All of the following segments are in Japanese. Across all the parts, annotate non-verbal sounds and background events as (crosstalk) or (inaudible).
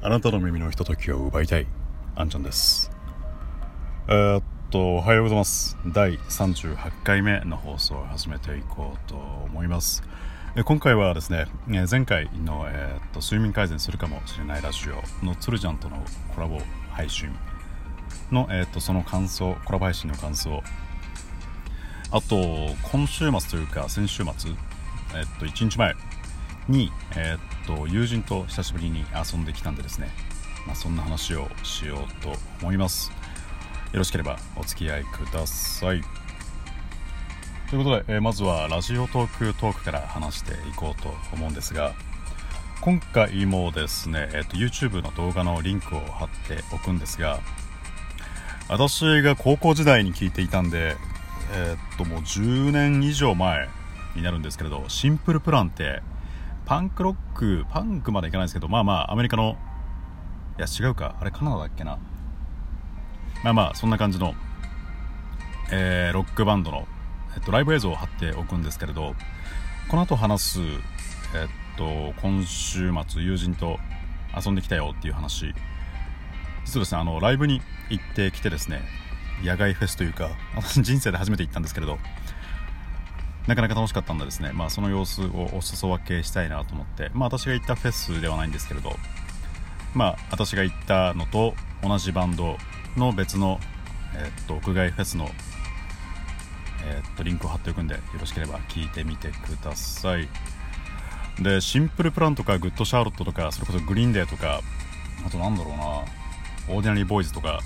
あなたの耳のひとときを奪いたい。あんちゃんです。えー、っとおはようございます。第38回目の放送を始めていこうと思います。え今回はですね前回の、えー、っと睡眠改善するかもしれないラジオのつるちゃんとのコラボ配信の、えー、っとその感想コラボ配信の感想。あと今週末というか先週末えっと1日前に、えー、っと友人と久しぶりに遊んできたんでですね、まあ、そんな話をしようと思います。よろしければお付き合いください。ということで、えー、まずはラジオトークトークから話していこうと思うんですが今回もですね、えー、と YouTube の動画のリンクを貼っておくんですが私が高校時代に聞いていたんで、えー、っともう10年以上前になるんですけれどシンプルプランってパンクロックパンクまでいかないですけどまあまあアメリカのいや違うか。あれカナダだっけな。まあまあそんな感じの、えー、ロックバンドの、えっと、ライブ映像を貼っておくんですけれどこの後話す、えっと、今週末友人と遊んできたよっていう話。実はですねあのライブに行ってきてですね野外フェスというか私 (laughs) 人生で初めて行ったんですけれどなかなか楽しかったんでですね、まあ、その様子をお裾分けしたいなと思って、まあ、私が行ったフェスではないんですけれど、まあ、私が行ったのと同じバンドの別の、えー、っと屋外フェスの、えー、っとリンクを貼っておくんでよろしければ聞いてみてください。でシンプルプランとかグッドシャーロットとかそれこそグリーンデーとかあとなんだろうなオーディナリーボーイズとか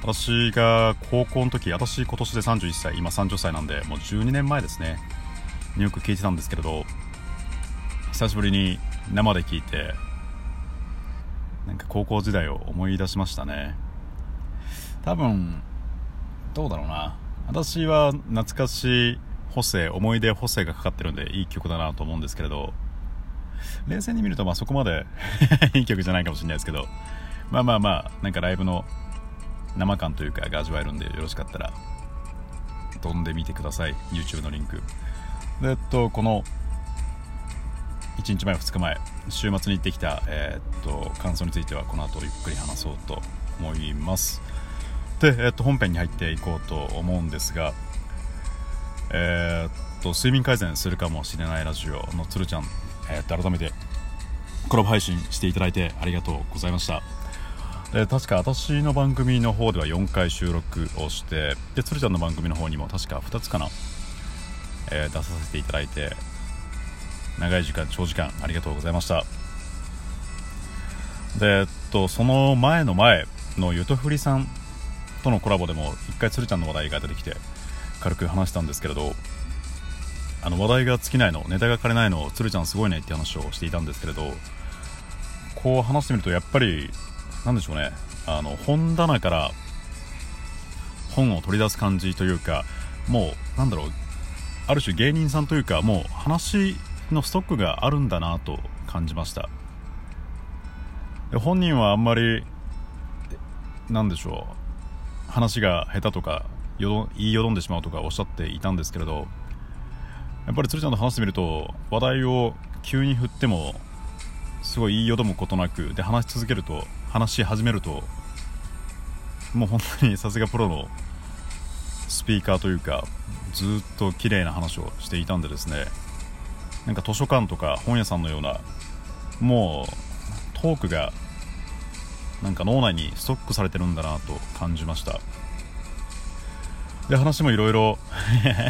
私が高校の時私今年で31歳今30歳なんでもう12年前ですね。よく聞いてたんですけれど久しぶりに生で聞いてなんか高校時代を思い出しましたね。多分どうだろうな。私は懐かしい補正思い出補正がかかってるんでいい曲だなと思うんですけれど冷静に見るとまあそこまで (laughs) いい曲じゃないかもしれないですけどまあまあまあなんかライブの生感というかが味わえるんでよろしかったら飛んでみてください。YouTube のリンク。でえっとこの1日前2日前週末に行ってきた、えー、っと感想についてはこの後ゆっくり話そうと思います。で、え、っと本編に入っていこうと思うんですがえー、っと睡眠改善するかもしれないラジオのつるちゃん、えっと改めてコラボ配信していただいてありがとうございました。で確か私の番組の方では4回収録をしてで鶴ちゃんの番組の方にも確か2つかな、えー、出させていただいて長い時間長時間ありがとうございました。でえっとその前の前のゆとふりさんとのコラボでも1回鶴ちゃんの話題が出てきて軽く話したんですけれどあの話題が尽きないのネタが枯れないの鶴ちゃんすごいねって話をしていたんですけれどこう話してみるとやっぱり何でしょうね。あの本棚から本を取り出す感じというかもうなんだろう。ある種芸人さんというかもう話のストックがあるんだなと感じました。で本人はあんまりなんでしょう。話が下手とかよ言いよどんでしまうとかおっしゃっていたんですけれどやっぱり鶴ちゃんと話してみると話題を急に振ってもすごい言いよどむことなくで話し続けると話し始めるともう本当にさすがプロのスピーカーというかずっと綺麗な話をしていたんでですねなんか図書館とか本屋さんのようなもうトークがなんか脳内にストックされてるんだなと感じました。で話もいろいろ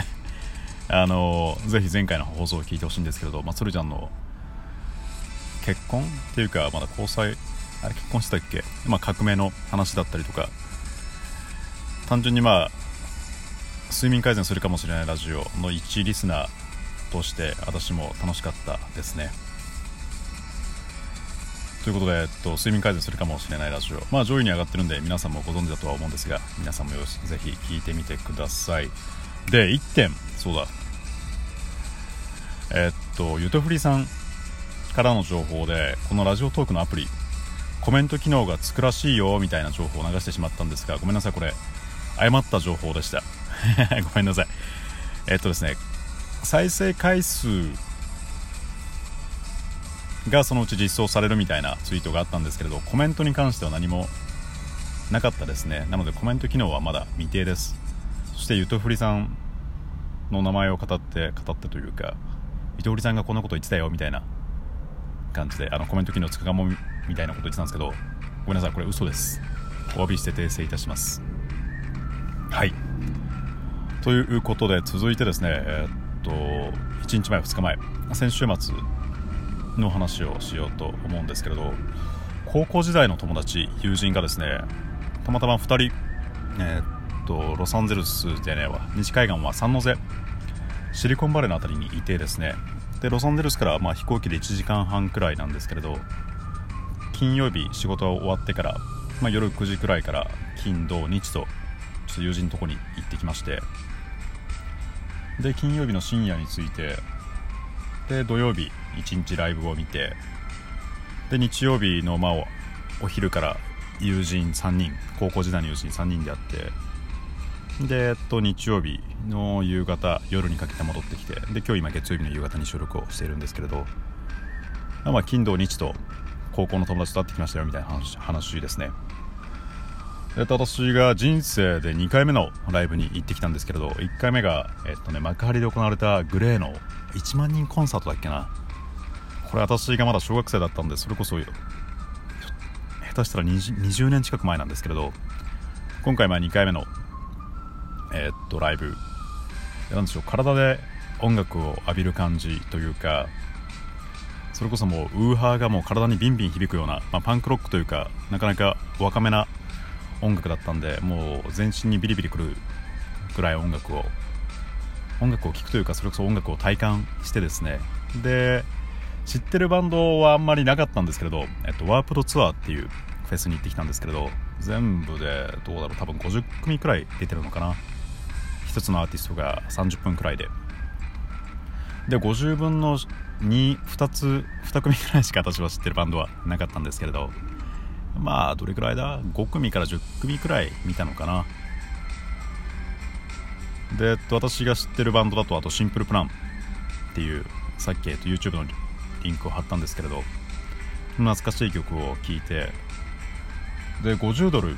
(laughs) あのぜひ前回の放送を聞いてほしいんですけれど、まあ、鶴ちゃんの結婚っていうかまだ交際あれ結婚したっけ、まあ、革命の話だったりとか。単純にまあ睡眠改善するかもしれないラジオの一リスナーとして私も楽しかったですね。ということで、えっと、睡眠改善するかもしれないラジオ、まあ、上位に上がってるんで皆さんもご存知だとは思うんですが皆さんもよしぜひ聞いてみてください。で1点。そうだ。えっとゆとふりさんからの情報でこのラジオトークのアプリコメント機能がつくらしいよみたいな情報を流してしまったんですがごめんなさいこれ。誤った情報でした。(laughs) ごめんなさい。えっとですね再生回数がそのうち実装されるみたいなツイートがあったんですけれどコメントに関しては何もなかったですね。なのでコメント機能はまだ未定です。そしてゆとふりさんの名前を語って語ってというかゆとふりさんがこんなこと言ってたよみたいな感じであのコメント機能つくかもみたいなこと言ってたんですけどごめんなさいこれ嘘です。お詫びして訂正いたします。はい。ということで続いてですねえー、っと1日前2日前。先週末の話をしようと思うんですけれど高校時代の友達友人がですねたまたま2人、えー、っとロサンゼルスじゃねえわ西海岸はサンノゼシリコンバレーの辺りにいてですねでロサンゼルスからまあ飛行機で1時間半くらいなんですけれど金曜日仕事が終わってから、まあ、夜9時くらいから金土日とちょっと友人のとこに行ってきましてで金曜日の深夜に着いてで土曜日1日ライブを見てで日曜日の、まあ、お昼から友人3人高校時代の友人3人で会ってで、えっと、日曜日の夕方夜にかけて戻ってきてで今日今月曜日の夕方に収録をしているんですけれど、まあ、金土日と高校の友達と会ってきましたよみたいな話話ですね。で私が人生で2回目のライブに行ってきたんですけれど1回目が、えっとね、幕張で行われたグレーの1万人コンサートだっけな。これ私がまだ小学生だったんでそれこそ下手したら 20, 20年近く前なんですけれど今回ま2回目のえー、っとライブ。なんでしょう体で音楽を浴びる感じというかそれこそもうウーハーがもう体にビンビン響くような、まあ、パンクロックというかなかなか若めな音楽だったんでもう全身にビリビリくるぐらい音楽を音楽を聴くというかそれこそ音楽を体感してですね。で知ってるバンドはあんまりなかったんですけれど、えっと、ワープドツアーっていうフェスに行ってきたんですけれど全部でどうだろう多分50組くらい出てるのかな。1つのアーティストが30分くらいで。で50分の 2, 2つ2組くらいしか私は知ってるバンドはなかったんですけれど。まあどれくらいだ？5組から10組くらい見たのかな。で私が知ってるバンドだとあとシンプルプランっていうさっき、えっと、YouTube のリンクを貼ったんですけれど。懐かしい曲を聴いて。で50ドル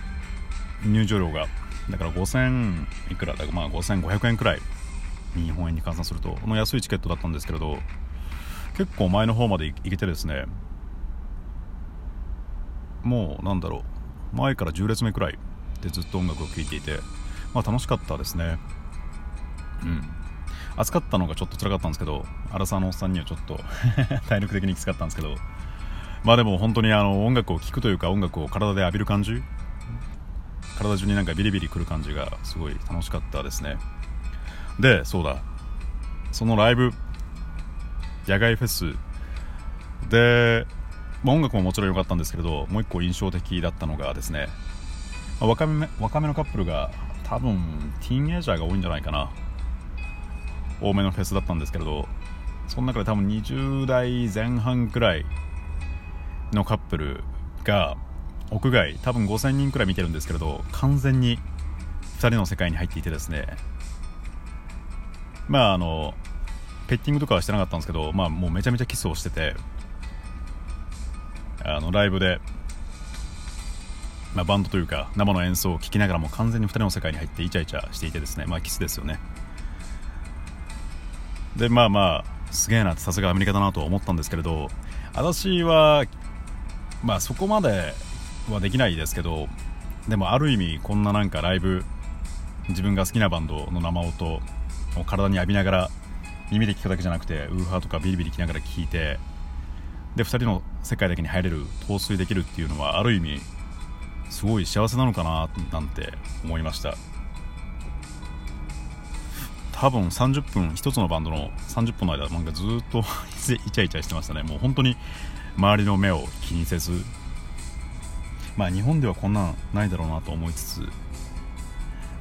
入場料がだから5000いくらだまあ5500円くらい日本円に換算するとの安いチケットだったんですけれど結構前の方まで行けてですねもうなんだろう前から10列目くらいでずっと音楽を聴いていてまあ楽しかったですね。うん。暑かったのがちょっと辛かったんですけど荒沢のおっさんにはちょっと (laughs) 体力的にきつかったんですけどまあでも本当にあの音楽を聴くというか音楽を体で浴びる感じ体中になんかビリビリくる感じがすごい楽しかったですね。でそうだ。そのライブ野外フェス。で、まあ、音楽ももちろん良かったんですけれどもう一個印象的だったのがですね、まあ、若め若めのカップルが多分ティーンエイジャーが多いんじゃないかな。多めのフェスだったんですけれどその中で多分20代前半くらいのカップルが屋外多分5000人くらい見てるんですけれど完全に2人の世界に入っていてですね。まああのペッティングとかはしてなかったんですけど、まあ、もうめちゃめちゃキスをしててあのライブで、まあ、バンドというか生の演奏を聴きながらも完全に2人の世界に入ってイチャイチャしていてですね、まあ、キスですよね。でまあまあすげえなってさすがアメリカだなと思ったんですけれど私はまあそこまではできないですけどでもある意味こんななんかライブ自分が好きなバンドの生音を体に浴びながら耳で聞くだけじゃなくてウーハーとかビリビリ聞きながら聞いてで2人の世界だけに入れる陶酔できるっていうのはある意味すごい幸せなのかななんて思いました。多分30分1つのバンドの30分の間なんかずっと (laughs) イチャイチャしてましたね。もう本当に周りの目を気にせずまあ日本ではこんなんないだろうなと思いつつ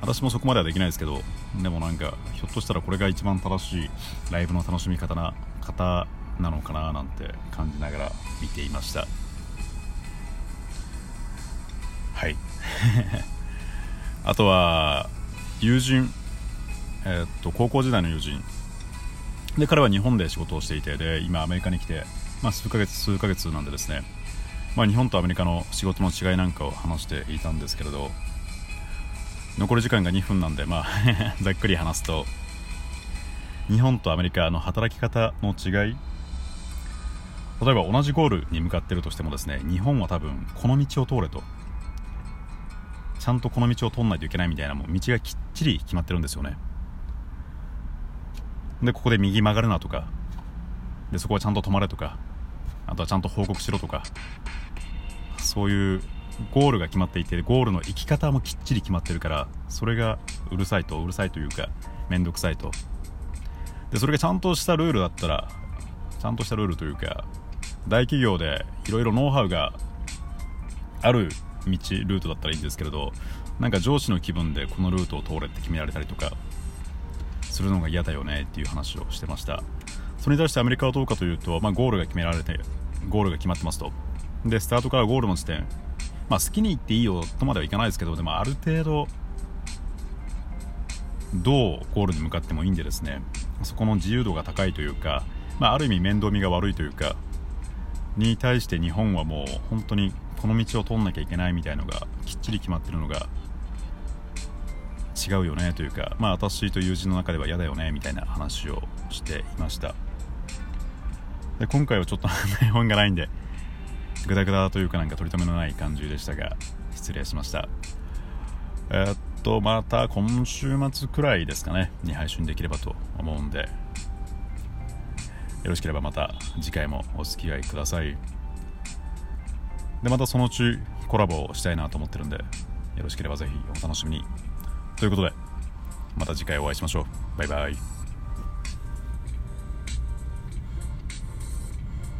私もそこまではできないですけどでもなんかひょっとしたらこれが一番正しいライブの楽しみ方な方なのかななんて感じながら見ていました。はい。(laughs) あとは友人えー、っと高校時代の友人。で彼は日本で仕事をしていてで今アメリカに来てまあ、数ヶ月数ヶ月なんでですね、まあ、日本とアメリカの仕事の違いなんかを話していたんですけれど残り時間が2分なんで、まあ (laughs) ざっくり話すと日本とアメリカの働き方の違い。例えば同じゴールに向かっているとしてもですね日本は多分この道を通れと。ちゃんとこの道を通らないといけないみたいなもう道がきっちり決まってるんですよね。でここで右曲がるなとか。でそこはちゃんと止まれとか。あとはちゃんと報告しろとか。そういうゴールが決まっていてゴールの行き方もきっちり決まってるからそれがうるさいとうるさいというか面倒くさいと。でそれがちゃんとしたルールだったらちゃんとしたルールというか大企業でいろいろノウハウがある道ルートだったらいいんですけれどなんか上司の気分でこのルートを通れって決められたりとかするのが嫌だよねっていう話をしてました。それに対してアメリカはどうかというと、まあ、ゴールが決められてゴールが決まってますと。でスタートからゴールの地点、まあ、好きに行っていいよとまではいかないですけどでもある程度どうゴールに向かってもいいんでですね。そこの自由度が高いというか、まあ、ある意味面倒見が悪いというかに対して日本はもう本当にこの道を通んなきゃいけないみたいのがきっちり決まってるのが違うよねというかまあ私と友人の中では嫌だよねみたいな話をしていました。で今回はちょっと (laughs) 台本がないんでグダグダというかなんか取り留めのない感じでしたが失礼しました。えー、っとまた今週末くらいですかねに配信できればと思うんでよろしければまた次回もお付き合いください。でまたそのうちコラボをしたいなと思ってるんでよろしければぜひお楽しみに。ということでまた次回お会いしましょう。バイバイ。